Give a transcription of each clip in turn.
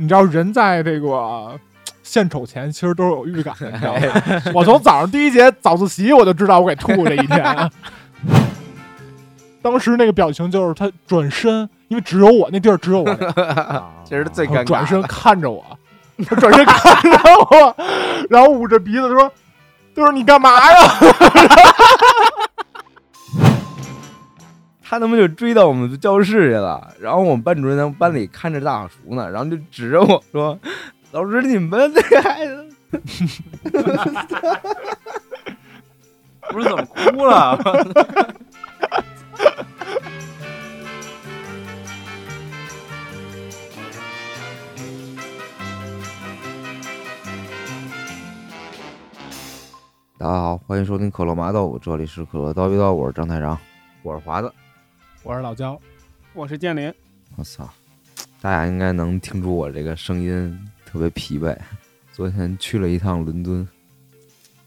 你知道人在这个献丑前，其实都是有预感的，你知道吗？我从早上第一节早自习我就知道我给吐这一天。当时那个表情就是他转身，因为只有我那地儿只有我，这是最尴尬的。转身看着我，他转身看着我，然后捂着鼻子说：“就是你干嘛呀？” 他他妈就追到我们教室去了，然后我们班主任在班里看着大叔呢，然后就指着我说：“老师，你们这个孩子不是怎么哭了？大家好，欢迎收听可乐麻豆腐，这里是可乐叨逼叨，我是张太长，我是华子，我是老焦，我是建林。我操，大家应该能听出我这个声音特别疲惫。昨天去了一趟伦敦，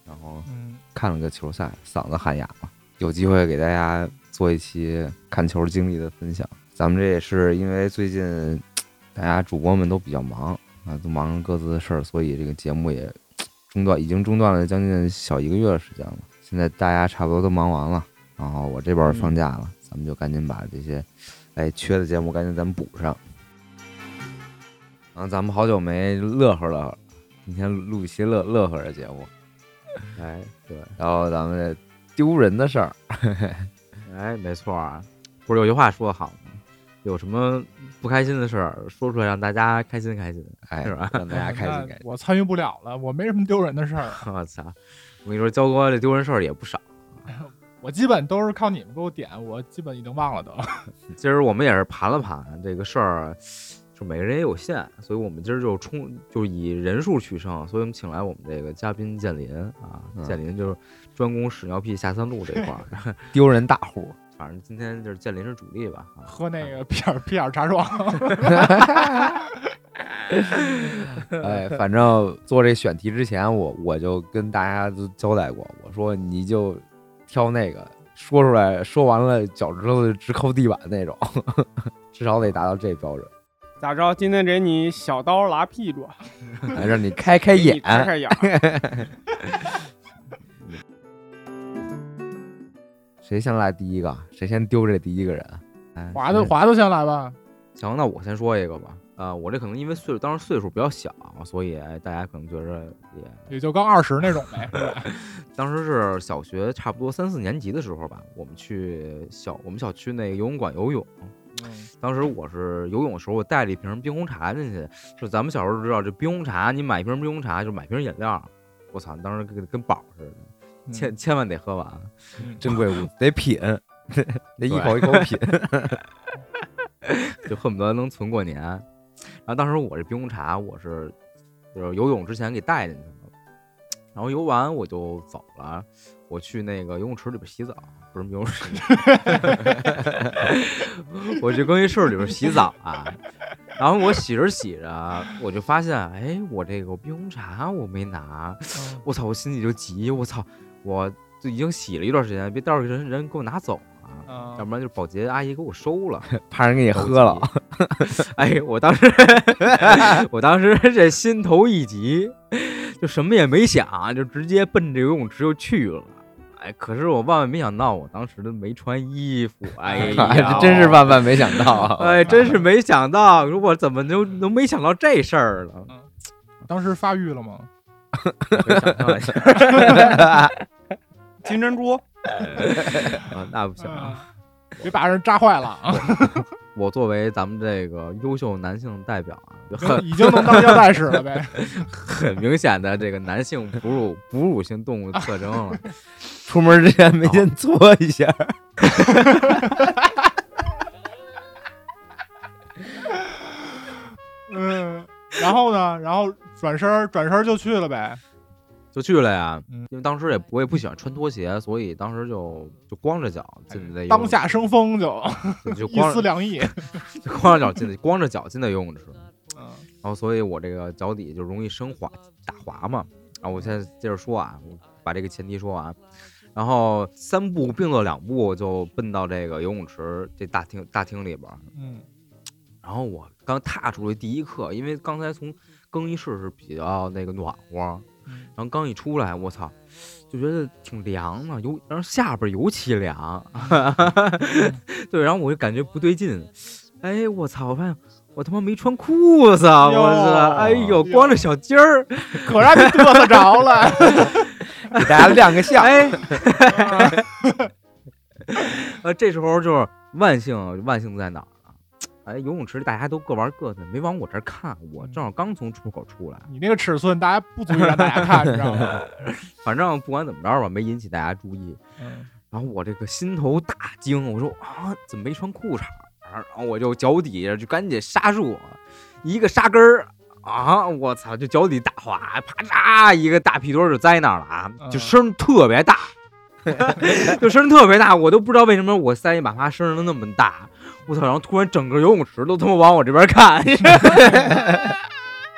然后嗯，看了个球赛，嗓子喊哑了。有机会给大家做一期看球经历的分享。咱们这也是因为最近大家主播们都比较忙啊，都忙着各自的事儿，所以这个节目也中断，已经中断了将近小一个月的时间了。现在大家差不多都忙完了，然后我这边放假了，咱们就赶紧把这些哎缺的节目赶紧咱们补上。然后咱们好久没乐呵乐呵，今天录一期乐乐呵的节目。哎，对，然后咱们丢人的事儿，哎，没错啊，不是有句话说得好吗？有什么不开心的事儿，说出来让大家开心开心，哎，是吧让大家开心开心。我参与不了了，我没什么丢人的事儿，我操！我跟你说，焦哥这丢人事儿也不少。我基本都是靠你们给我点，我基本已经忘了都。今儿我们也是盘了盘这个事儿，就每个人也有限，所以我们今儿就冲就以人数取胜，所以我们请来我们这个嘉宾建林啊，嗯建林就是专攻屎尿屁下三路这块儿，丢人大户，反正今天就是建临时主力吧。啊喝那个皮尔皮尔茶爽，哎，反正做这选题之前，我我就跟大家都交代过，我说你就挑那个说出来，说完了脚趾头直抠地板那种，至少得达到这标准，咋着？今天给你小刀拉屁股，哎让你开开眼。开开眼 谁先来第一个？谁先丢这第一个人？哎，华子华子先来吧。行，那我先说一个吧。啊、我这可能因为岁数当时岁数比较小，所以哎，大家可能觉着也也就刚二十那种呗，当时是小学差不多三四年级的时候吧，我们去小我们小区那个游泳馆游泳。当时我是游泳的时候，我带了一瓶冰红茶进去。就咱们小时候知道，这冰红茶，你买一瓶冰红茶就买瓶饮料。我操，当时跟跟宝似的，嗯千千万得喝完。嗯珍贵物 得品，得一口一口品。就恨不得能存过年。然后当时我这冰红茶，我是就是游泳之前给带进去了，然后游完我就走了，我去那个游泳池里边洗澡，不是游泳池，我去更衣室里边洗澡啊。然后我洗着洗着，我就发现，哎，我这个冰红茶我没拿，嗯我操，我心里就急，我操，我就已经洗了一段时间，别到时候人人给我拿走啊，嗯要不然就是保洁阿姨给我收了。怕人给你喝了，哎，我当时，我当时这心头一急，就什么也没想，就直接奔着游泳池就去了。哎，可是我万万没想到，我当时都没穿衣服。哎呀，这真是万万没想到啊！哎，真是没想到，我怎么就能没想到这事儿了？当时发育了吗？金珍珠，啊，那不行。啊别把人扎坏了啊！我作为咱们这个优秀男性代表啊，已经能当腰带使了呗。很明显的这个男性哺乳哺乳性动物特征了。出门之前没先搓一下，嗯，然后呢？然后转身儿转身儿就去了呗。就去了呀，嗯因为当时也我也不喜欢穿拖鞋，所以当时就就光着脚进的。当下生风就 一就光丝凉意。就光着脚进的，光着脚进的游泳池，嗯然后所以我这个脚底就容易生滑打滑嘛。然后我现在接着说啊，我把这个前提说完。然后三步并作两步就奔到这个游泳池这大厅大厅里边儿。嗯然后我刚踏出去第一刻，因为刚才从更衣室是比较那个暖和，嗯然后刚一出来，我操，就觉得挺凉的，尤然后下边尤其凉，对，然后我就感觉不对劲，哎，我操，我发现我他妈没穿裤子，我操，哎呦，光着小鸡儿，可让你嘚瑟着了。给大家亮个相。哎，呃，这时候就是万幸，万幸在哪儿啊？哎，游泳池里大家都各玩各的，没往我这儿看，我正好刚从出口出来。你那个尺寸，大家不足以让大家看，你知道吗？反正不管怎么着吧，没引起大家注意。嗯然后我这个心头大惊，我说啊，怎么没穿裤衩？然后我就脚底下就赶紧刹住，一个刹根儿啊，我操，就脚底打滑，啪嚓，一个大屁墩儿就栽那儿了啊，就声特别大，就声特别大，我都不知道为什么我塞一把花声能那么大，我操！然后突然整个游泳池都他妈往我这边看，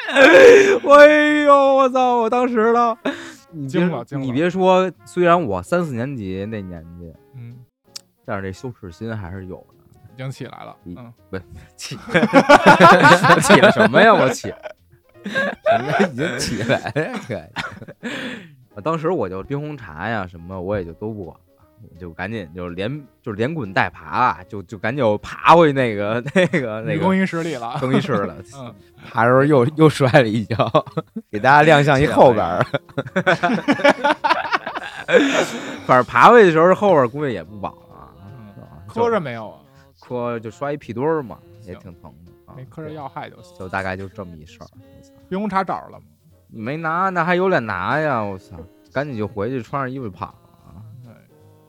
哎呦，我操！我当时了。你别你别说，虽然我三四年级那年纪，嗯，但是这羞耻心还是有的。已经起来了。嗯，不，起，我 起了什么呀？我起，已经起来了，当时我就冰红茶呀什么，我也就都不管就赶紧就连就是连滚带爬啊，就就赶紧又爬回那个 那个那更衣室里了。更衣室了。嗯，爬的时候又又摔了一跤，给大家亮相一后边儿。反正爬回去的时候后边估计也不保了，磕着没有啊？磕就摔一屁墩儿嘛，也挺疼的啊。没磕着要害就行。就大概就这么一事儿。冰红茶找着了吗？没拿，那还有脸拿呀！我操，赶紧就回去穿上衣服跑。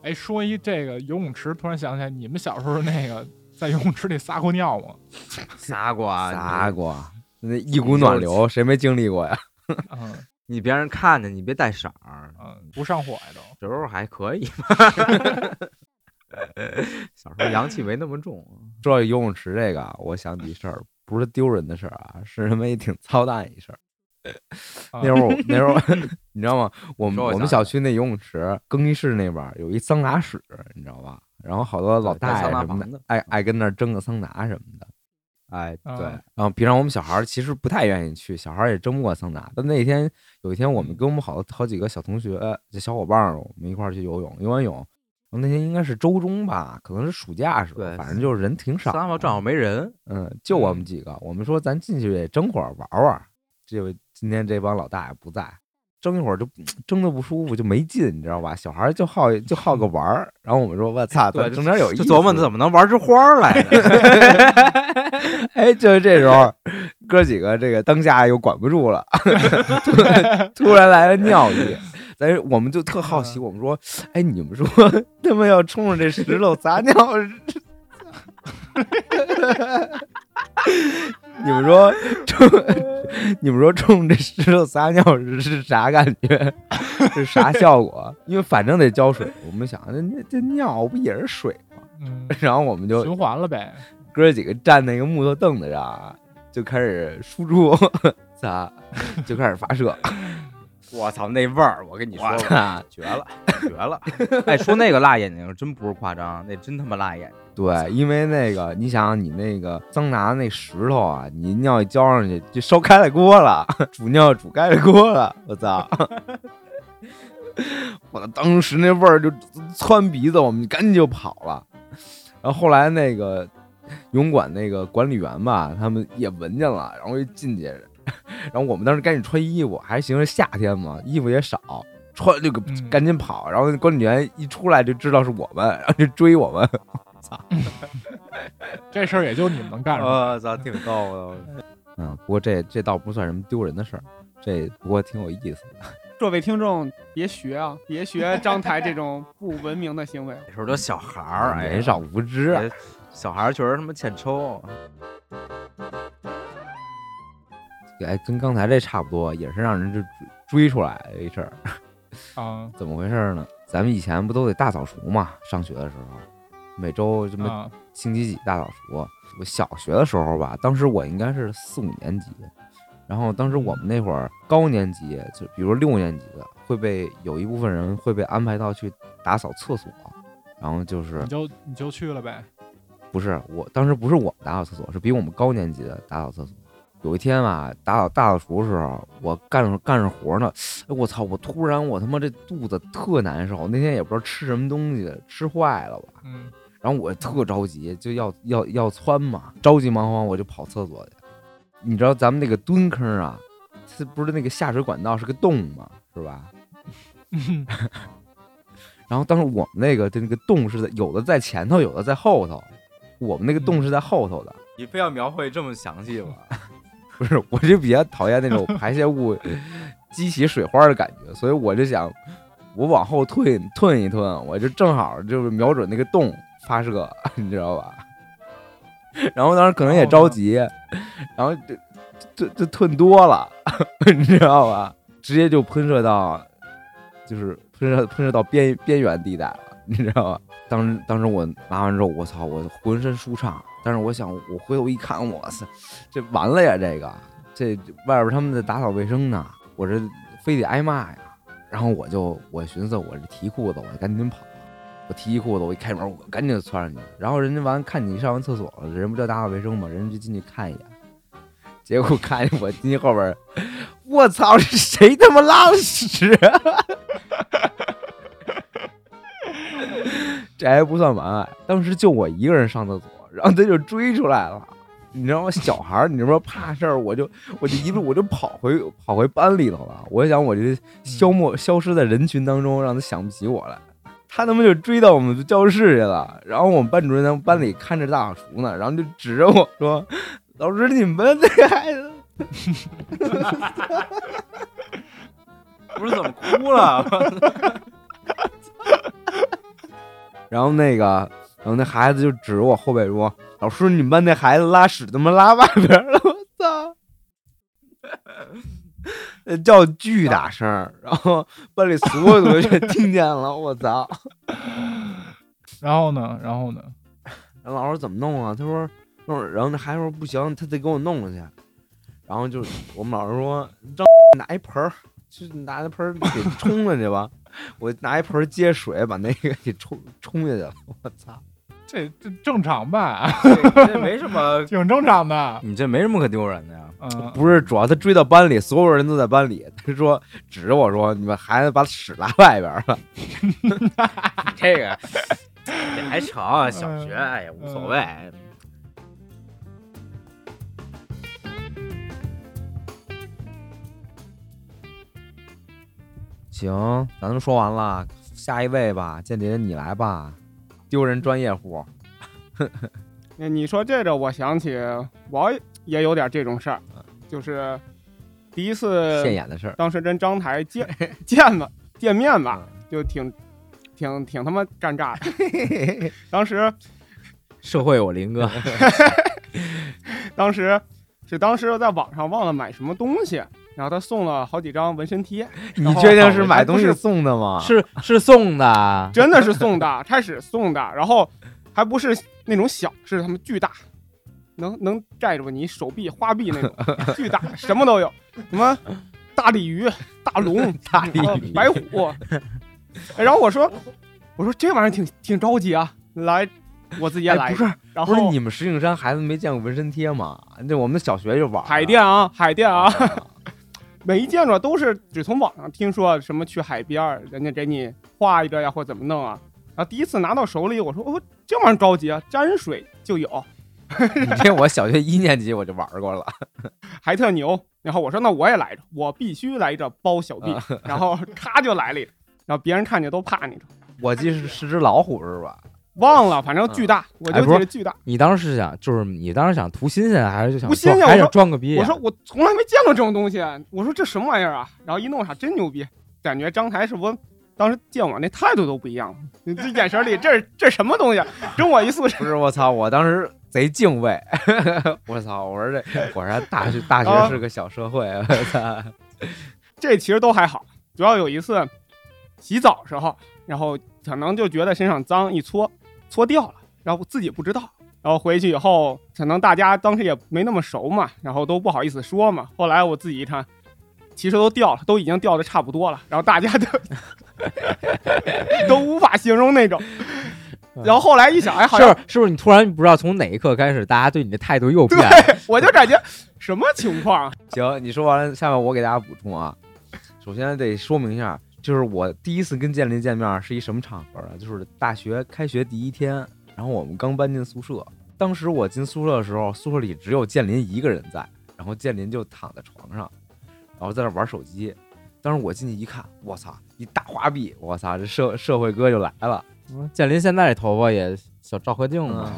哎，说一这个游泳池，突然想起来，你们小时候那个在游泳池里撒过尿吗？撒过啊，撒过，那一股暖流，谁没经历过呀？嗯 你别让人看见，你别带色儿，嗯，不上火呀都。时候还可以吧。小时候阳气没那么重，说到游泳池这个啊，我想起一事儿，不是丢人的事儿啊，是他妈也挺操蛋一事儿。啊那会儿我那时候 你知道吗？我们我我们小区那游泳池更衣室那边有一桑拿室，你知道吧？然后好多老大爷什么的爱爱跟那儿蒸个桑拿什么的。哎，啊对，然后平常我们小孩其实不太愿意去，小孩也蒸不过桑拿。但那天有一天，我们嗯跟我们好好几个小同学、这小伙伴儿，我们一块儿去游泳，游完泳，那天应该是周中吧，可能是暑假时候，反正就是人挺少正好没人，嗯，就我们几个，我们说咱进去也蒸会儿玩玩。结果今天这帮老大爷不在，争一会儿就争的不舒服，就没劲，你知道吧？小孩就好就好个玩儿，然后我们说我操，对咱整点有意思。就琢磨怎么能玩出花儿来呢？哎，就是这时候，哥几个这个当下又管不住了，突然突然来了尿意，咱我们就特好奇，我们说，哎，你们说他们要冲着这石头撒尿，你们说冲，你们说冲这石头撒尿是是啥感觉？是啥效果？因为反正得浇水，我们想，那那这尿不也是水吗？嗯，然后我们就循环了呗。哥几个站那个木头凳子上啊，就开始输出，咋就开始发射，我操，那味儿，我跟你说吧，绝了，绝了！哎，说那个辣眼睛真不是夸张，那真他妈辣眼睛。对，因为那个你想想，你那个桑拿那石头啊，你尿一浇上去就烧开了锅了，煮尿煮开了锅了，我操！我当时那味儿就窜鼻子，我们赶紧就跑了。然后后来那个游泳馆那个管理员吧，他们也闻见了，然后就进去，然后我们当时赶紧穿衣服，还行是夏天嘛，衣服也少，穿这个嗯赶紧跑，然后那管理员一出来就知道是我们，然后就追我们。这事儿也就你们能干出来。我操，挺逗的。嗯，不过这这倒不算什么丢人的事儿，这不过挺有意思的。各位听众别学啊，别学张台这种不文明的行为。那时候都小孩儿，哎年少无知小孩儿确实他妈欠抽。哎，跟刚才这差不多，也是让人就追追出来的一事儿。啊 怎么回事呢？咱们以前不都得大扫除嘛？上学的时候，每周什么啊星期几大扫除。我小学的时候吧，当时我应该是四五年级，然后当时我们那会儿高年级，就比如六年级的会被有一部分人会被安排到去打扫厕所，然后就是你就你就去了呗。不是我当时不是我们打扫厕所，是比我们高年级的打扫厕所。有一天吧，打扫大扫除的时候，我干着干着活呢，哎我操！我突然我他妈这肚子特难受，那天也不知道吃什么东西，吃坏了吧。嗯，然后我特着急，就要要要窜嘛，着急忙慌我就跑厕所去。你知道咱们那个蹲坑啊，它不是那个下水管道是个洞嘛，是吧？然后当时我们那个的那个洞是在有的在前头，有的在后头，我们那个洞是在后头的。你非要描绘这么详细吗？不是，我就比较讨厌那种排泄物激起水花的感觉，所以我就想，我往后退退一退，我就正好就是瞄准那个洞发射，你知道吧？然后当时可能也着急，然后就就就吞多了，你知道吧？直接就喷射到，就是喷射喷射到边边缘地带了，你知道吧？当时当时我拿完之后，我操，我浑身舒畅。但是我想，我回头一看，哇塞，这完了呀！这个，这外边他们在打扫卫生呢，我这非得挨骂呀。然后我就我寻思，我这提裤子，我赶紧跑。我提一裤子，我一开门，我赶紧就窜上去。然后人家完看你上完厕所了，人不叫打扫卫生吗？人就进去看一眼。结果看见我进去后边，我操，是谁他妈拉的屎？这还不算完，当时就我一个人上厕所。然后他就追出来了，你知道吗？小孩儿，你这不怕事儿，我就我就一路我就跑回跑回班里头了。我想我就消没消失在人群当中，让他想不起我来。他他妈就追到我们教室去了。然后我们班主任在班里看着大扫除呢，然后就指着我说：“老师，你们这个孩子不是怎么哭了？” 然后那个。然后那孩子就指着我后背说：“老师，你们班那孩子拉屎他妈拉外边了！”我操！叫巨大声，然后班里所有同学 听见了。我操！然后呢？然后呢？然后老师怎么弄啊？他说：“弄。”然后那孩子说：“不行，他得给我弄去。”然后就我们老师说：“让 拿一盆儿，去拿一盆儿给冲了去吧。”我拿一盆接水把那个给冲冲下去了。我操！这这正常吧？这没什么，挺正常的。你这没什么可丢人的呀。嗯，不是，主要他追到班里，所有人都在班里。他说指着我说：“你们孩子把屎拉外边了。”这个也还成，小学也无所谓。行，咱都说完了，下一位吧，间谍你来吧。丢人专业户，那你说这个，我想起我也有点这种事儿，就是第一次现眼的事儿。当时跟张台见 见吧，见面吧，就挺挺挺他妈尴尬的。当时社会我林哥，当时是当时在网上忘了买什么东西。然后他送了好几张纹身贴，你确定是买东西送的吗？是是送的，真的是送的，开始送的，然后还不是那种小，是他们巨大，能能盖住你手臂花臂那种，巨大，什么都有，什么大鲤鱼、大龙、大鲤鱼、白虎。然后我说，我说这玩意儿挺挺着急啊，来，我自己也来。不是，然后不是你们石景山孩子没见过纹身贴吗？那我们小学就玩海淀啊，海淀啊。没见着，都是只从网上听说什么去海边人家给你画一个呀，或怎么弄啊。然后第一次拿到手里，我说哦，这玩意儿着急啊，沾水就有。你这我小学一年级我就玩过了，还特牛。然后我说那我也来着，我必须来着包小弟。然后咔就来了，然后别人看见都怕你。我记是是只老虎是吧？忘了，反正巨大，我就记得巨大。你当时是想，就是你当时想图新鲜，还是就想图新鲜？还想装个逼？我说我从来没见过这种东西，我说这什么玩意儿啊？然后一弄上真牛逼，感觉张台是不当时见我那态度都不一样，你这眼神里这 这什么东西？跟我一宿舍。不是我操，我当时贼敬畏，我操，我说这果然大学大学是个小社会，我操。这其实都还好，主要有一次洗澡时候，然后可能就觉得身上脏，一搓。搓掉了，然后自己不知道，然后回去以后，可能大家当时也没那么熟嘛，然后都不好意思说嘛。后来我自己一看，其实都掉了，都已经掉的差不多了，然后大家都 都无法形容那种。然后后来一想，哎，好是像是不是你突然不知道从哪一刻开始，大家对你的态度又变了？对，我就感觉什么情况啊？行，你说完了，下面我给大家补充啊。首先得说明一下，就是我第一次跟建林见面是一什么场合啊？就是大学开学第一天，然后我们刚搬进宿舍。当时我进宿舍的时候，宿舍里只有建林一个人在，然后建林就躺在床上，然后在那玩手机。当时我进去一看，我操，一大花臂，我操，这社社会哥就来了。建林现在这头发也小赵合镜嘛，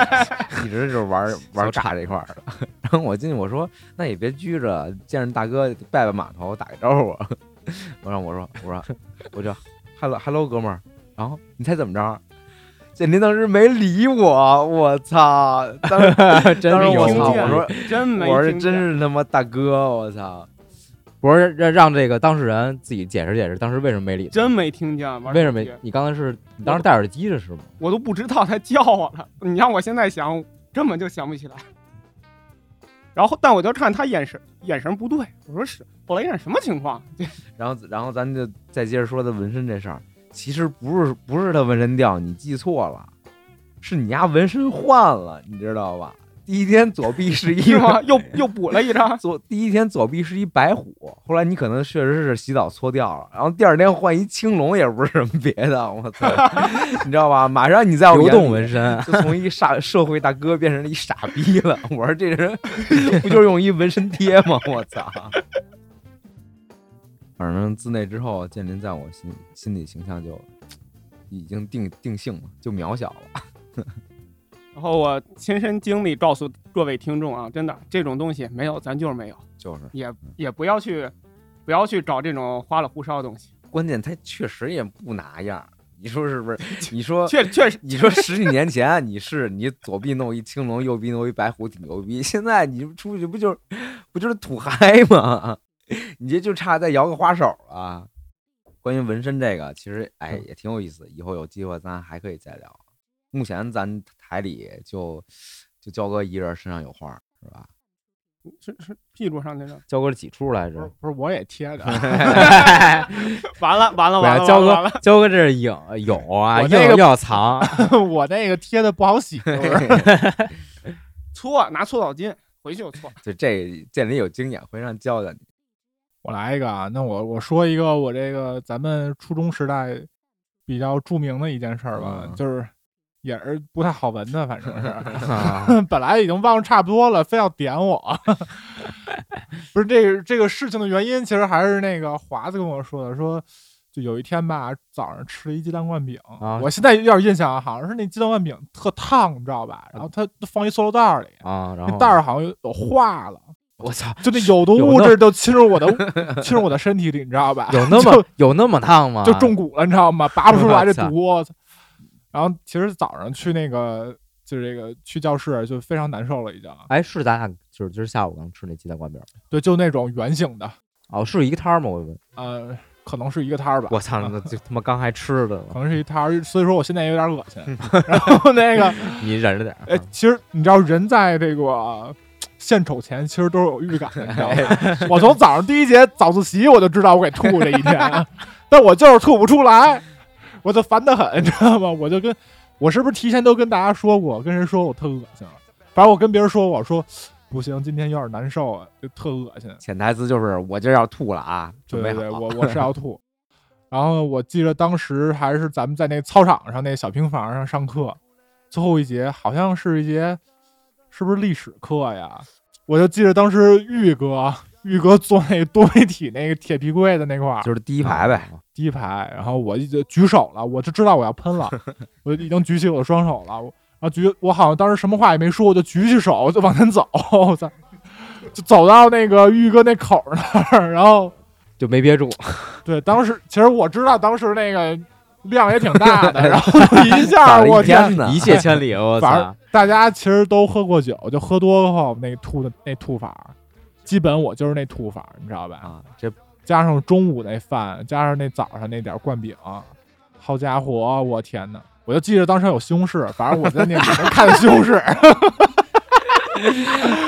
一直就是玩 玩炸这块儿的。然后我进去我说，那也别拘着，见着大哥拜拜码头，打个招呼。我让我说我说我就 hello hello 哥们儿，然后你猜怎么着？建林当时没理我，我操！当时真当时我操，我说真没我说真听见是他妈大哥，我操！不是让让这个当事人自己解释解释，当时为什么没理他？真没听见。玩为什么手机你刚才是你当时戴耳机的是吗？我都不知道他叫我了。你让我现在想，根本就想不起来。然后，但我就看他眼神眼神不对，我说是，后来一看什么情况？然后然后咱就再接着说他纹身这事儿，其实不是不是他纹身掉，你记错了，是你家纹身换了，你知道吧？第一天左臂是一是吗？又又补了一张。左第一天左臂是一白虎，后来你可能确实是洗澡搓掉了，然后第二天换一青龙，也不是什么别的，我操，你知道吧？马上你在我流动纹身，就从一傻社会大哥变成了一傻逼了。我说这人 不就是用一纹身贴吗？我操！反正自那之后，建林在我心心里形象就已经定定性了，就渺小了。然后我亲身经历告诉各位听众啊，真的这种东西没有，咱就是没有，就是，也也不要去不要去找这种花里胡哨的东西。关键它确实也不拿样。你说是不是？你说确确实，你说十几年前你是你左臂弄一青龙，右臂弄一白虎，挺牛逼。现在你出去不就是不就是土嗨吗？你这就差再摇个花手了。关于纹身这个，其实哎也挺有意思，以后有机会咱还可以再聊。目前咱台里就就焦哥一人身上有花，是吧？是是屁股上那个。焦哥几处来着不是？不是，我也贴的。完了完了不完了焦哥焦哥这是影有啊，硬要藏，我那个贴的不好洗，搓拿搓澡巾回去就搓。就这建林有经验，会让教教你。我来一个啊，那我我说一个我这个咱们初中时代比较著名的一件事儿吧，嗯就是也是不太好闻的，反正是。啊 本来已经忘了差不多了，非要点我。不是这个这个事情的原因，其实还是那个华子跟我说的，说就有一天吧，早上吃了一鸡蛋灌饼，啊我现在有点印象啊，好像是那鸡蛋灌饼特烫，你知道吧？然后它放一塑料袋儿里，啊，然后那袋儿好像有有化了，我操，就那有毒物质都侵入我的侵入我的身体里，你知道吧？有那么有那么烫吗？就就中蛊了，你知道吗？拔不出来这我操毒。然后其实早上去那个就是这个去教室就非常难受了，已经。哎，是咱俩就是今儿下午刚吃那鸡蛋灌饼对，就那种圆形的，哦，是一个摊儿吗？我问，呃，可能是一个摊儿吧。我操，那就他妈刚还吃的 可能是一摊儿，所以说我现在有点恶心。然后那个，你忍着点哎，其实你知道，人在这个献丑前，其实都是有预感的，你知道吗？我从早上第一节早自习我就知道我给吐这一天，但我就是吐不出来，我就烦得很，你知道吗？我就跟我是不是提前都跟大家说过，跟人说我特恶心了，反正我跟别人说，我说不行，今天有点难受啊，就特恶心。潜台词就是我今儿要吐了啊。对对对，我 我是要吐。然后我记得当时还是咱们在那操场上那小平房上上课，最后一节好像是一节，是不是历史课呀？我就记得当时玉哥，玉哥坐那多媒体那个铁皮柜的那块儿，就是第一排呗，第一排，然后我就举手了，我就知道我要喷了，我已经举起我的双手了，我然后举，我好像当时什么话也没说，我就举起手就往前走，我操，就走到那个玉哥那口那儿，然后就没憋住，对，当时其实我知道当时那个量也挺大的，然后一下我天，一天呢，一泻千里，我反操正！大家其实都喝过酒，就喝多后那吐的那吐法，基本我就是那吐法，你知道吧？啊，这加上中午那饭，加上那早上那点儿灌饼，好家伙，我天呐！我就记得当时有西红柿，反正我在那里面看西红柿，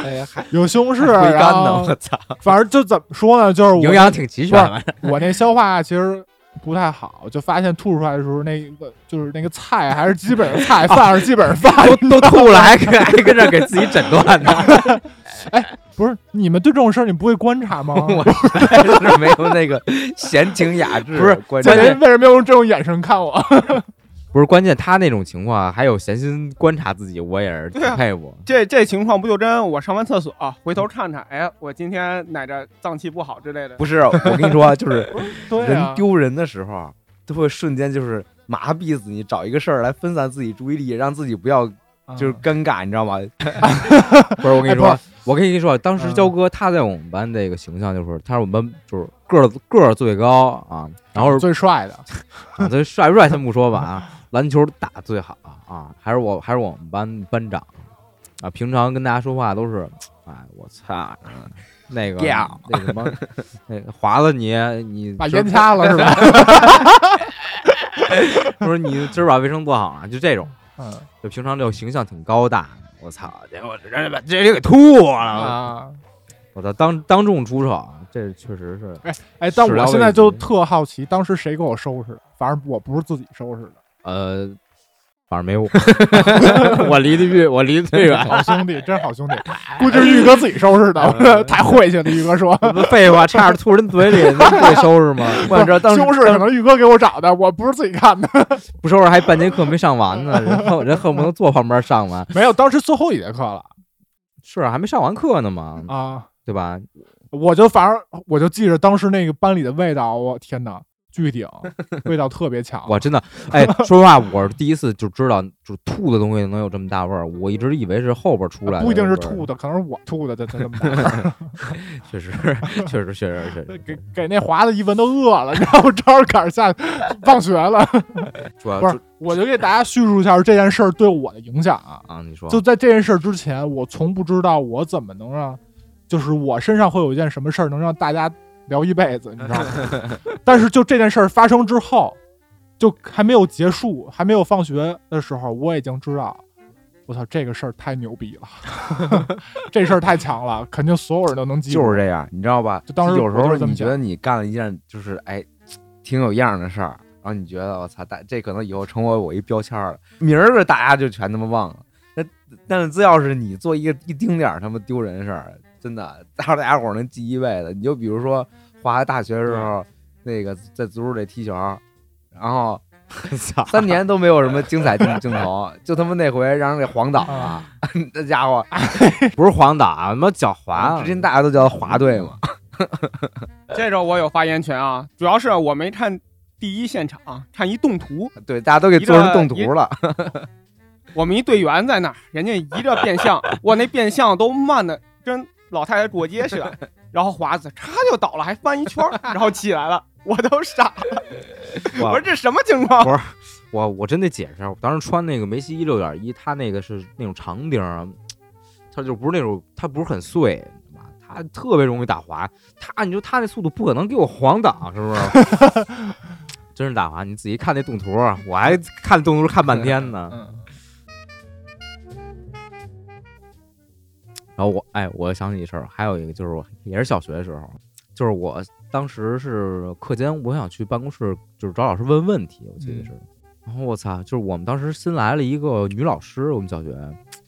哎呀，还有西红柿，回然甘呢，后我操，反正就怎么说呢，就是我营养挺齐全的。我那消化其实不太好，就发现吐出来的时候，那个就是那个菜还是基本上菜，饭是基本上饭。都都吐了，还 还跟这给自己诊断呢。哎不是你们对这种事儿你不会观察吗？我实在是没有那个闲情雅致，不是关这键人为什么要用这种眼神看我？不是关键，他那种情况还有闲心观察自己，我也是佩服。这这情况不就真我上完厕所、回头看看，哎，我今天哪着脏器不好之类的。不是，我跟你说，就是 人，丢人的时候，都会瞬间就是麻痹自己，找一个事儿来分散自己注意力，让自己不要啊就是尴尬，你知道吗？不是我跟你说，我跟你说，当时嗯焦哥他在我们班这个形象就是，他是我们班就是个儿个儿最高啊，然后是最帅的，啊这帅不帅先不说吧啊，篮球打最好啊，还是我还是我们班班长。啊，平常跟大家说话都是，哎我操，那个屌那什么 那个划了你你把烟掐了 是吧？不是你今儿把卫生做好了，就这种，嗯。就平常就形象挺高大，我操，结果这人把这人给吐了，啊，我操，当当众出手，啊这确实是。哎，但我现在就特好奇，当时谁给我收拾的？反正我不是自己收拾的，呃，反正没 我，我离得越我离得最远。好兄弟，真好兄弟，估计是玉哥自己收拾的，太晦气了。玉哥说，废话，差点吐人嘴里，那不得收拾吗？我这当时西红柿可能玉哥给我找的，我不是自己看的。不收拾还半节课没上完呢，人恨人恨不得坐旁边上完。没有，当时最后一节课了是啊还没上完课呢嘛，啊，对吧？我就反正我就记着当时那个班里的味道，我天哪，巨顶，味道特别强。我真的，哎，说实话，我是第一次就知道，就是吐的东西能有这么大味儿。我一直以为是后边出来的，不一定是吐，的，可能是我吐的，这这这么大味儿。确实，确实，确实，确实，给给那华子一闻都饿了，然后正好赶上下放学了。主要不是，我就给大家叙述一下这件事儿对我的影响啊。啊，你说就在这件事儿之前，我从不知道我怎么能让，就是我身上会有一件什么事儿能让大家聊一辈子，你知道吗？但是就这件事儿发生之后，就还没有结束，还没有放学的时候，我已经知道，我操，这个事儿太牛逼了，这事儿太强了，肯定所有人都能记住。就是这样，你知道吧？就当时有时候你觉得你干了一件就是哎挺有样儿的事儿，然后你觉得我操，大这可能以后成为我一标签儿了，明儿个大家就全他妈忘了。那但是只要是你做一个一丁点儿他妈丢人的事儿，真的，到时候大家伙儿能记一辈子。你就比如说华大学的时候，那个在足球队踢球，然后三年都没有什么精彩镜 镜头，就他妈那回让人给晃倒了啊，那家伙，不是黄打，他妈脚滑之，前大家都叫他华队嘛。这时候我有发言权啊，主要是我没看第一现场，看一动图，对，大家都给做成动图了。我们一队员在那儿，人家一个变相，我那变相都慢的跟老太太过街去了，然后华子嚓就倒了，还翻一圈，然后起来了，我都傻了，我我说这什么情况？我我真得解释，我当时穿那个梅西一六点一，它那个是那种长钉儿，它就不是那种，它不是很碎，你知道吧？它特别容易打滑，它你说他那速度不可能给我晃挡，是不是？真是打滑，你仔细看那动图，我还看动图看半天呢。嗯，然后我哎，我想起一事儿，还有一个就是我也是小学的时候，就是我当时是课间，我想去办公室，就是找老师问问题，我记得是。然后我操，就是我们当时新来了一个女老师，我们小学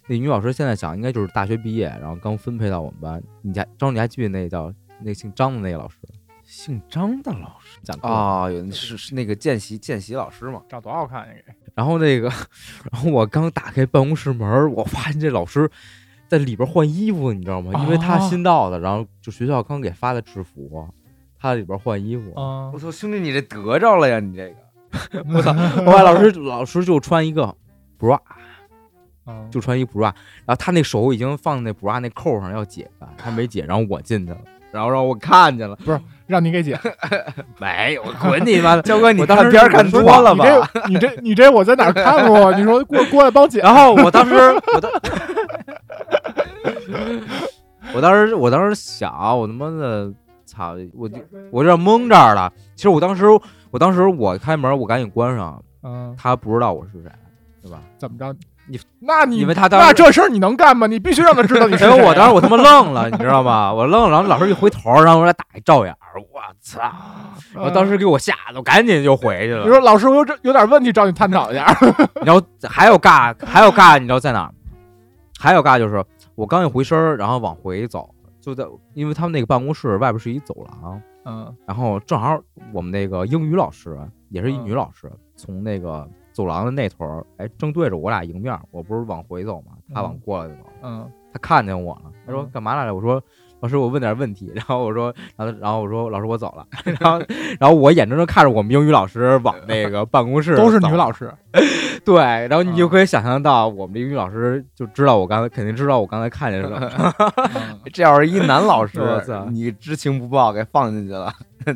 那女老师现在想应该就是大学毕业，然后刚分配到我们班。你家张，你还记得那叫那姓张的那个老师姓张的老师讲课？哦，有是是那个见习见习老师嘛？长多好看呀！给然后那个，然后我刚打开办公室门儿，我发现这老师在里边换衣服，你知道吗？因为他哦新到的，然后就学校刚给发的制服，他在里边换衣服。啊我操，兄弟，你这得着了呀！你这个 我操！后来老师老师就穿一个 bra，啊，就穿一 bra，然后他那手已经放在那 bra 那扣上要解开，他没解，然后我进去了，然后让我看见了，不是让你给解。没有，滚你妈的！教哥，你我当时看片儿看多了吧？你这你这你这我在哪儿看过？你说过过来帮解。然后我当时，我当，我当时，我当时想，我他妈的，操，我就 我有点懵这儿了。其实我当时，我当时我开门，我赶紧关上，嗯，他不知道我是谁，对吧？怎么着？你那你因为他当时那这事儿你能干吗？你必须让他知道你是 谁。因为我当时我他妈愣了，你知道吗？我愣了，然后老师一回头，然后我俩打一照眼儿，我操！我当时给我吓得，我赶紧就回去了你。说老师，我有这有点问题找你探讨一下。然后还有尬，还有尬，你知道在哪？还有尬就是我刚一回身儿，然后往回走，就在因为他们那个办公室外边是一走廊，嗯然后正好我们那个英语老师也是一嗯女老师，从那个走廊的那头儿，哎，正对着我俩迎面，我不是往回走嘛？她往嗯过来走，嗯她看见我了，她说嗯干嘛来了？我说。老师，我问点问题，然后我说，然后然后我说，老师我走了，然后然后我眼睁睁看着我们英语老师往那个办公室都是女老师。对，然后你就啊可以想象到，我们的英语老师就知道我刚才肯定知道我刚才看见什么。嗯这要是一男老师你知情不报给放进去了，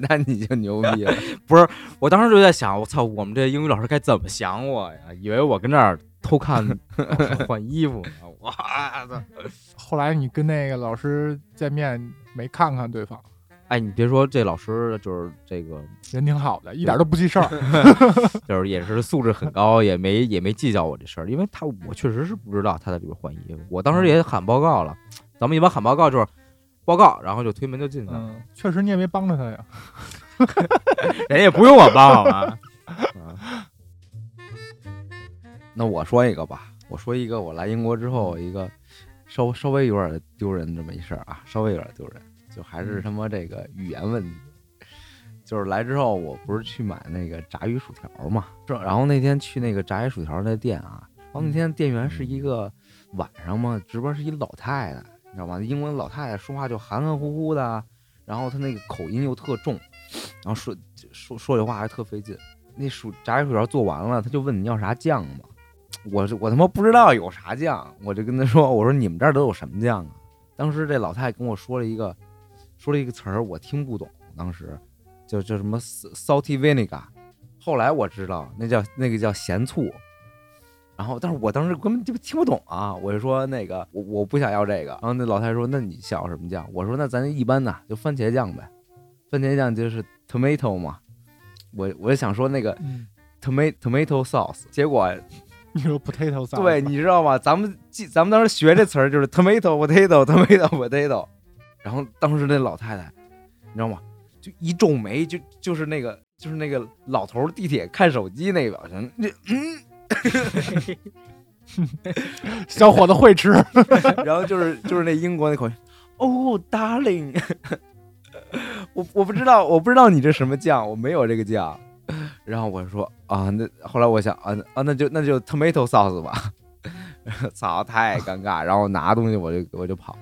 那你就牛逼了。不是我当时就在想，我操，我们这英语老师该怎么想我呀？以为我跟这儿偷看 换衣服呢。我操！后来你跟那个老师见面没看看对方，哎，你别说，这老师就是这个，人挺好的，一点都不记事儿。就是也是素质很高，也没也没计较我这事儿，因为他我确实是不知道他在里边换衣服。我当时也喊报告了，咱们一般喊报告就是报告，然后就推门就进去了，嗯，确实你也没帮着他呀。人也不用我帮好吗？嗯那我说一个吧，我说一个我来英国之后一个稍稍微有点丢人这么一事儿啊，稍微有点丢人，就还是他妈这个语言问题。就是来之后，我不是去买那个炸鱼薯条嘛，是然后那天去那个炸鱼薯条那店啊，然后那天店员是一个晚上嘛，值班是一老太太，你知道吗？英国老太太说话就含含糊糊的，然后她那个口音又特重，然后说说说这话还特费劲。那薯炸鱼薯条做完了，他就问你要啥酱嘛，我是我他妈不知道有啥酱，我就跟他说，我说你们这儿都有什么酱啊？当时这老太太跟我说了一个，说了一个词儿，我听不懂，当时就叫什么 salty vinegar，后来我知道那叫那个叫咸醋，然后但是我当时根本就听不懂啊，我就说那个我我不想要这个，然后那老太太说那你想要什么酱？我说那咱一般的就番茄酱呗，番茄酱就是 tomato 嘛，我我就想说那个嗯，tomato tomato sauce，结果你说 potato sauce 对，你知道吗？咱们记，咱们当时学这词儿就是 tomato potato tomato potato，然后当时那老太太，你知道吗？就一皱眉，就就是那个就是那个老头儿地铁看手机那个表情，那嗯，小伙子会吃，然后就是就是那英国那口音，哦，darling，我我不知道，我不知道你这什么酱，我没有这个酱。然后我说啊，那后来我想啊啊，那就那就 tomato sauce 吧。操，太尴尬。然后拿东西我就我就跑。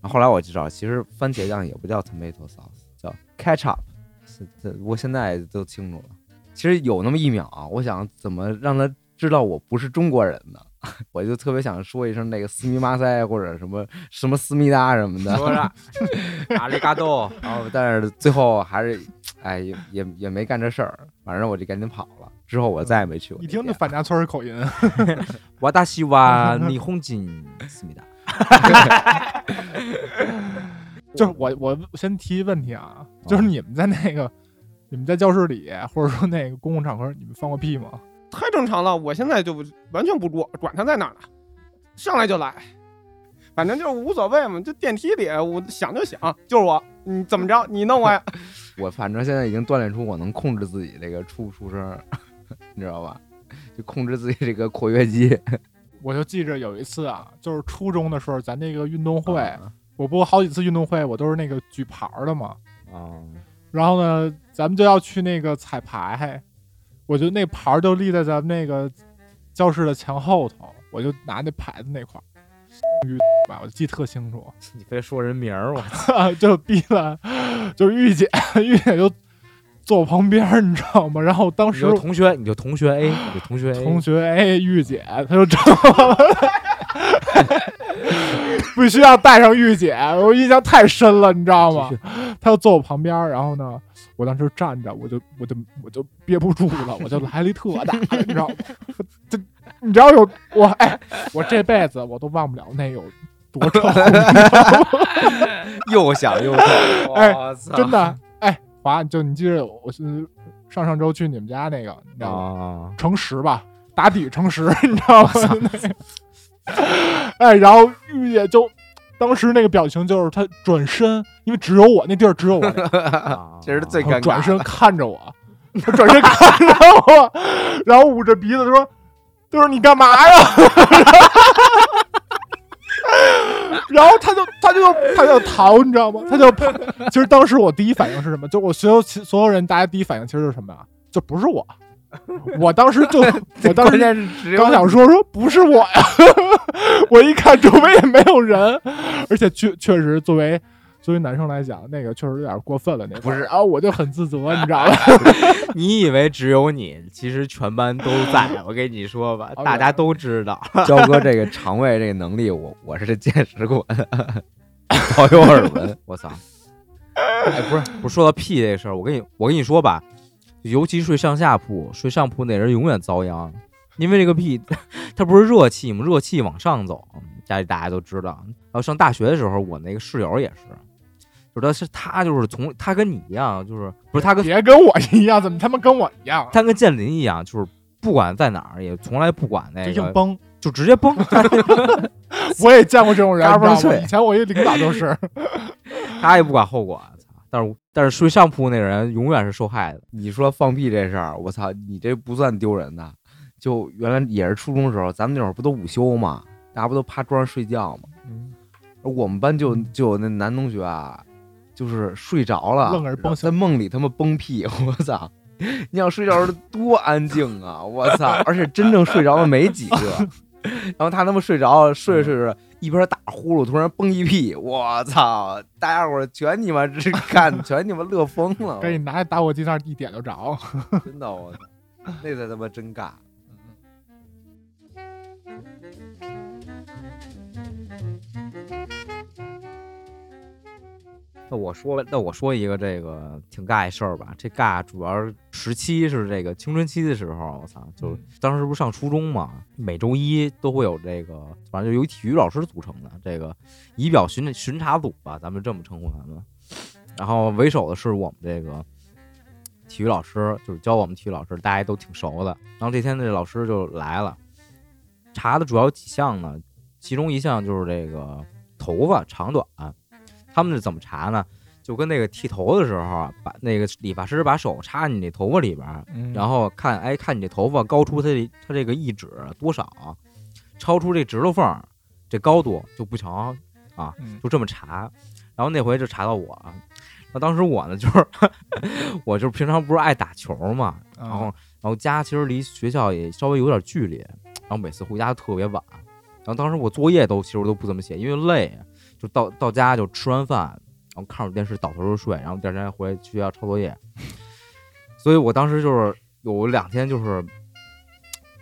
然后后来我就知道，其实番茄酱也不叫 tomato sauce，叫 ketchup。是这我现在都清楚了。其实有那么一秒啊，我想怎么让他知道我不是中国人呢？我就特别想说一声那个斯密马塞或者什么什么思密达什么的，说啥？阿里嘎多，然后但是最后还是，哎，也也也没干这事儿，反正我就赶紧跑了。之后我再也没去过一。听那范家村口音。我大西瓦霓虹金思密达。就是我我先提一问题啊，就是你们在那个你们在教室里或者说那个公共场合，你们放过屁吗？太正常了。我现在就完全不管管他在哪儿呢，上来就来，反正就是无所谓嘛。就电梯里，我想就想，就是我，你怎么着，你弄我呀？我反正现在已经锻炼出我能控制自己这个出不出声儿，你知道吧？就控制自己这个括约肌。我就记着有一次啊，就是初中的时候，咱那个运动会，啊我不好几次运动会，我都是那个举牌儿的嘛。啊，然后呢，咱们就要去那个彩排，我就那牌儿就立在咱们那个教室的墙后头，我就拿那牌子那块儿，吧，我记得特清楚，你非说人名儿，我就逼了，就是玉姐，御姐就坐我旁边，你知道吗？然后当时就同学，你就同学 A，你就同学 A，同学 A，，玉姐，她就找我，必须要带上御姐，我印象太深了，你知道吗继？她就坐我旁边，然后呢，我当时站着，我就我就我就憋不住了，我就来了一特大的，你知道吗？这你知道有我哎，我这辈子我都忘不了那有多臭，又想又臭，哎真的哎，华，就你记着，我是上上周去你们家那个，你知道吗？啊，乘十吧，打底乘十，你知道吗？哎，然后玉姐就当时那个表情就是她转身，因为只有我那地儿只有我，啊这是最尴尬转身看着我，她转身看着我，然后捂着鼻子说：“就是你干嘛呀？” 然后他就他就他就逃，你知道吗？他就跑。其实当时我第一反应是什么？就我所有所有人，大家第一反应其实是什么呀？就不是我。我当时就 我当时刚想说说不是我呀，我一看周围也没有人，而且确确实作为作为男生来讲，那个确实有点过分了。那不是啊我就很自责，你知道吧？你以为只有你，其实全班都在。我跟你说吧，哦大家都知道。焦哥这个肠胃这个能力，我我是见识过的，早有耳闻。我操！哎，不是，不是说到屁这事儿，我跟你我跟你说吧，尤其睡上下铺，睡上铺那人永远遭殃，因为这个屁它不是热气吗？热气往上走，家里大家都知道。然后上大学的时候，我那个室友也是，就是他是他就是从他跟你一样，就是不是他跟别跟我一样，怎么他妈跟我一样？他跟建林一样，就是不管在哪儿也从来不管那个，就硬崩。就直接崩。我也见过这种人，嘎嘣？脆以前我一领导就是，他也不管后果，但是但是睡上铺那个人永远是受害的。你说放屁这事儿，我操，你这不算丢人的。就原来也是初中时候，咱们那会儿不都午休嘛，大家不都趴桌上睡觉嘛。嗯我们班就就有那男同学啊，就是睡着了，在梦里他妈崩屁，我操！你想睡觉时多安静啊，我操！而且真正睡着的没几个，然后他他妈睡着了，睡着睡着一边打呼噜，突然崩一屁，我操！大家伙全你妈这干，全你妈乐疯了，赶紧拿打火机那儿一点就着。真的我操，那才他妈真尬。那我说，那我说一个这个挺尬一事儿吧。这尬主要时期是这个青春期的时候，我操，就嗯当时不是上初中嘛，每周一都会有这个，反正就由体育老师组成的这个仪表巡巡查组吧，咱们这么称呼他们。然后为首的是我们这个体育老师，就是教我们体育老师，大家都挺熟的。然后这天这老师就来了，查的主要几项呢，其中一项就是这个头发长短。他们是怎么查呢？就跟那个剃头的时候啊，把那个理发师把手插你那头发里边然后看，哎，看你这头发高出他这它这个一指多少，超出这指头缝儿这高度就不成啊，嗯就这么查。然后那回就查到我，那当时我呢就是 我就是平常不是爱打球嘛，然后然后家其实离学校也稍微有点距离，然后每次回家都特别晚，然后当时我作业都其实都不怎么写，因为累，就到到家就吃完饭，然后看着电视倒头就睡，然后第二天回去学校抄作业，所以我当时就是有两天就是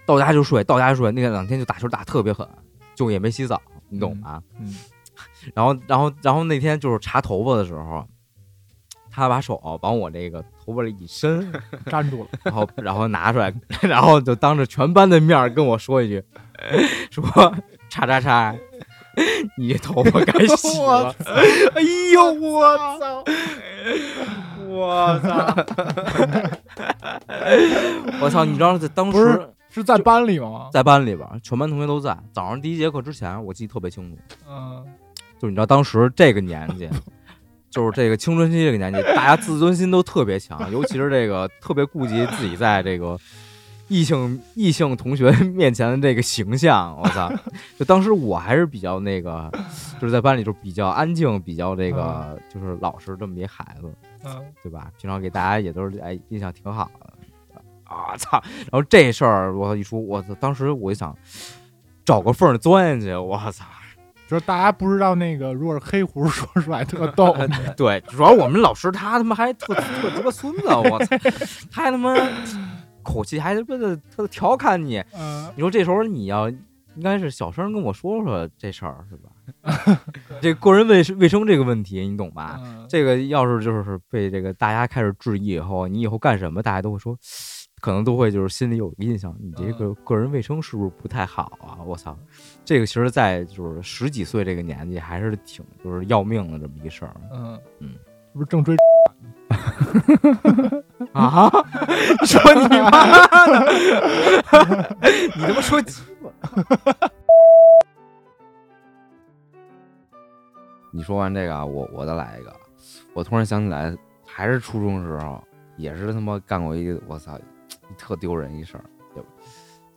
到家就睡，到家就睡，那两天就打球打特别狠，就也没洗澡，你懂吗？嗯 然后，然后，然后那天就是查头发的时候，他把手往我这个头发里一伸，粘住了，然后，然后拿出来，然后就当着全班的面跟我说一句，说叉叉叉，你这头发该洗了。哎呦，我操！我操！我操！你知道在当时是在班里吗？在班里边，全班同学都在。早上第一节课之前，我记得特别清楚。嗯，就是你知道当时这个年纪，就是这个青春期这个年纪，大家自尊心都特别强，尤其是这个特别顾及自己在这个异性异性同学面前的这个形象。我操！就当时我还是比较那个，就是在班里就比较安静，比较这个就是老实这么一孩子，嗯对吧？平常给大家也都是哎印象挺好的。啊操！然后这事儿我一说，我操！当时我就想找个缝儿钻进去，我操！就是大家不知道那个，如果是黑胡说出来特逗，对，主要我们老师他他妈还特特鸡巴孙子，我操，他还他妈口气还他妈的特调侃你。嗯你说这时候你要应该是小声跟我说说这事儿是吧？这个人卫生卫生这个问题你懂吧？嗯这个要是就是被这个大家开始质疑以后，你以后干什么大家都会说，可能都会就是心里有个印象，你这个个人卫生是不是不太好啊？我操，这个其实，在就是十几岁这个年纪还是挺就是要命的这么一事儿。嗯嗯，是不是正追？啊！说你妈的！你他妈说鸡巴！你说完这个啊，我我再来一个。我突然想起来，还是初中时候，也是他妈干过一个我操，特丢人一事儿。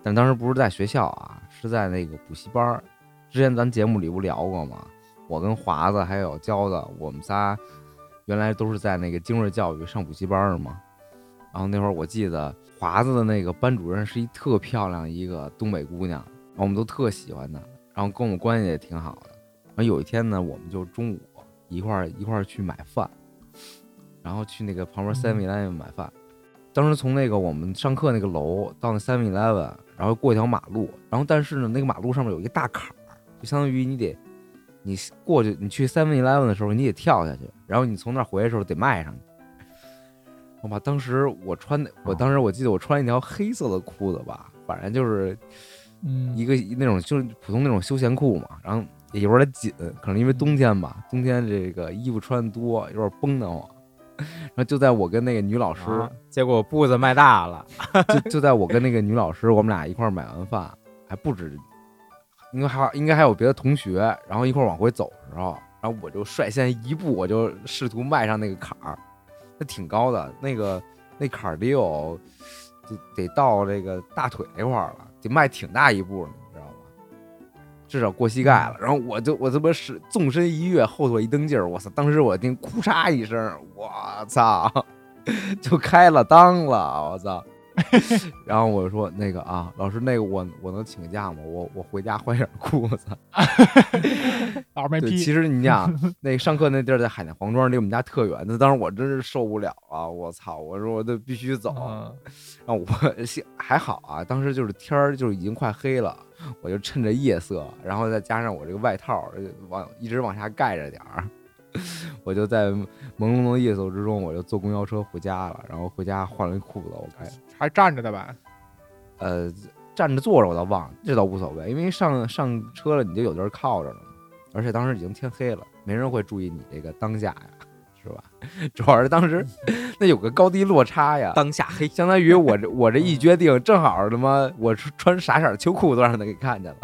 但当时不是在学校啊，是在那个补习班儿。之前咱节目里不聊过吗？我跟华子还有娇子，我们仨原来都是在那个精锐教育上补习班儿嘛。然后那会儿我记得华子的那个班主任是一特漂亮一个东北姑娘，然后我们都特喜欢她，然后跟我们关系也挺好的。然后有一天呢，我们就中午一块儿一块儿去买饭，然后去那个旁边 Seven Eleven 买饭。当时从那个我们上课那个楼到那 Seven Eleven，然后过一条马路，然后但是呢，那个马路上面有一个大坎儿，就相当于你得你过去，你去 Seven Eleven 的时候你得跳下去，然后你从那儿回来的时候得迈上去。我吧，当时我穿的，我当时我记得我穿一条黑色的裤子吧，反正就是嗯一个那种就是普通那种休闲裤嘛，然后也有点紧，可能因为冬天吧，冬天这个衣服穿的多，有点绷得慌。然后就在我跟那个女老师，啊结果步子迈大了，就就在我跟那个女老师，我们俩一块儿买完饭，还不止，应该还应该还有别的同学，然后一块往回走的时候，然后我就率先一步，我就试图迈上那个坎儿，那挺高的，那个那坎儿得有得得到这个大腿那块儿了，得迈挺大一步呢，你知道吗？至少过膝盖了。然后我就我这么是纵身一跃，后腿一蹬劲儿，我操！当时我听哭嚓一声，我操，就开了裆了，我操！然后我说那个啊，老师，那个我我能请个假吗？我我回家换件裤子。对，老师没批，其实你想，那上课那地儿在海淀黄庄，离我们家特远。那当时我真是受不了啊！我操！我说我得必须走。嗯然后我幸还好啊，当时就是天儿就已经快黑了，我就趁着夜色，然后再加上我这个外套呃往一直往下盖着点儿，我就在朦胧胧的夜色之中，我就坐公交车回家了。然后回家换了一裤子，我开还站着的吧？呃站着坐着我倒忘了，这倒无所谓，因为上上车了你就有地儿靠着了嘛。而且当时已经天黑了，没人会注意你这个当下呀，是吧？主要是当时那有个高低落差呀，当下黑。相当于我这我这一决定，正好他妈我穿啥色儿秋裤都让他给看见了。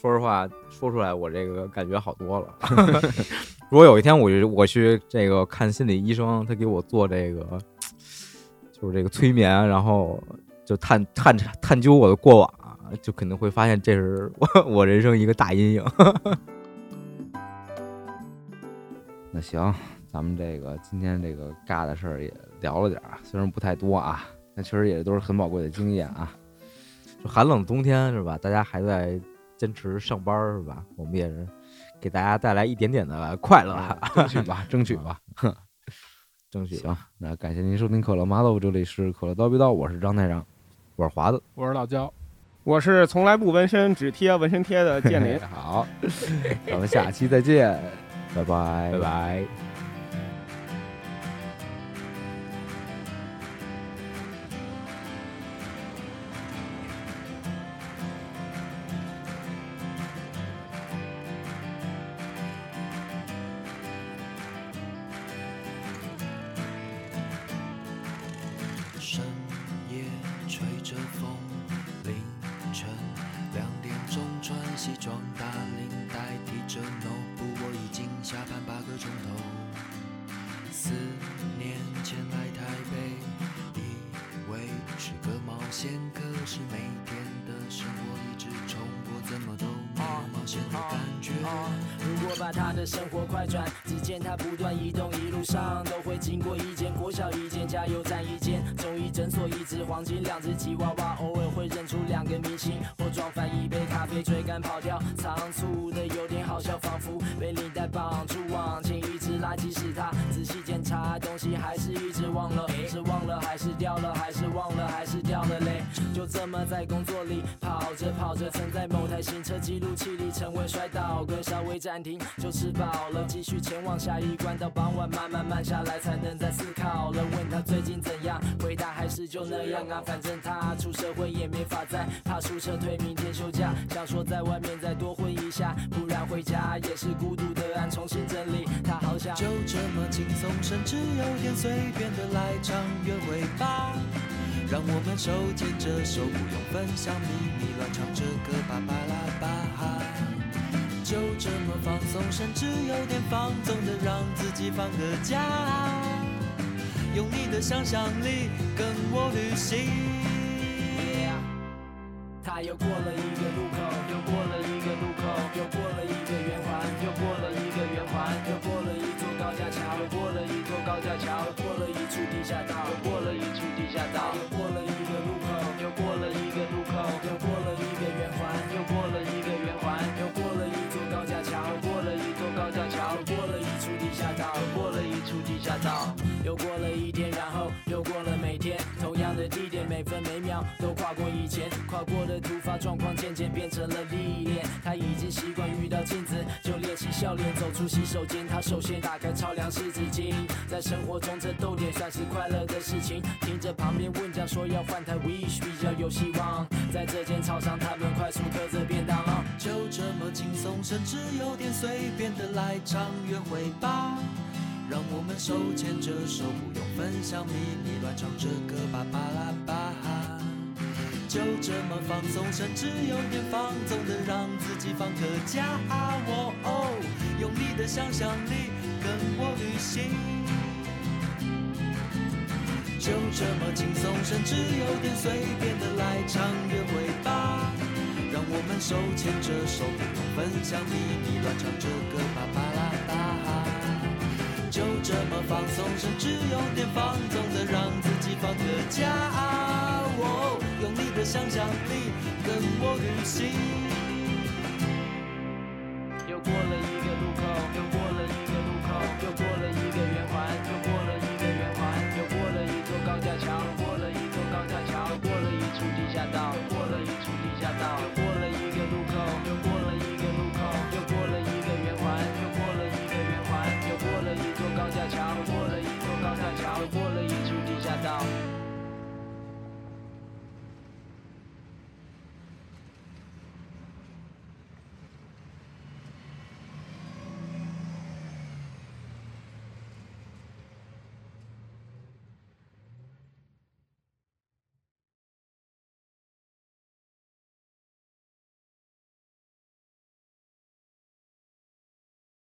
说实话，说出来我这个感觉好多了。如果有一天我去我去这个看心理医生，他给我做这个就是这个催眠，然后就探探探究我的过往，就肯定会发现这是我我人生一个大阴影。那行，咱们这个今天这个尬的事儿也聊了点儿，虽然不太多啊，但确实也都是很宝贵的经验啊。就寒冷的冬天是吧？大家还在坚持上班是吧？我们也是给大家带来一点点的快乐，争取吧，争取吧。争取。行，那感谢您收听可乐麻豆，这里是可乐叨逼叨，我是张台长，我是华子，我是老焦，我是从来不纹身，只贴纹身贴的建林。好，咱们下期再见，拜拜，拜拜。风，凌晨两点钟穿西装打领带，提着 note，我已经下班八个钟头。四年前来台北，以为是个冒险，可是每天的生活一直重播，怎么都没有冒险的感觉。如果把他的生活快转，见他不断移动，一路上都会经过一间国小、一间加油站、一间中医诊所、一只黄金、两只吉娃娃，偶尔会认出两个明星，或撞翻一杯咖啡，追赶跑掉，仓促的有点好笑，仿佛被领带绑住，往前一直拉，即使他仔细检查东西，还是一直忘了，是忘了还是掉了，还是忘了还是掉了嘞？就这么在工作里跑跑着跑着，曾在某台行车记录器里成为摔倒，哥稍微暂停就吃饱了，继续前往下一关。到傍晚慢慢慢下来，才能再思考了。问他最近怎样，回答还是就那样啊，反正他出社会也没法再怕出车退，明天休假，想说在外面再多混一下，不然回家也是孤独的岸，重新整理。他好想就这么轻松，甚至有点随便的来场约会吧。让我们手牵着手，不用分享秘密，乱唱着歌，巴巴拉巴哈。就这么放松，甚至有点放纵的让自己放个假。用你的想象力跟我旅行。他又过了一过的突发状况，渐渐变成了历练。他已经习惯遇到镜子就练习笑脸，走出洗手间，他首先打开超凉湿纸巾。在生活中，这逗点算是快乐的事情。听着旁边问讲说要换台 Wish 比较有希望。在这间超商，他们快速嗑着便当。就这么轻松，甚至有点随便的来场约会吧。让我们手牵着手，不用分享秘密，乱唱着歌，巴巴拉巴哈。就这么放松，甚至有点放纵的让自己放个假。哦哦，用你的想象力跟我旅行。就这么轻松，甚至有点随便的来场约会吧。让我们手牵着手，不用分享秘密，乱唱着歌，巴巴拉巴。就这么放松，甚至有点放纵的让自己放个假。哦，用你的想象力跟我旅行。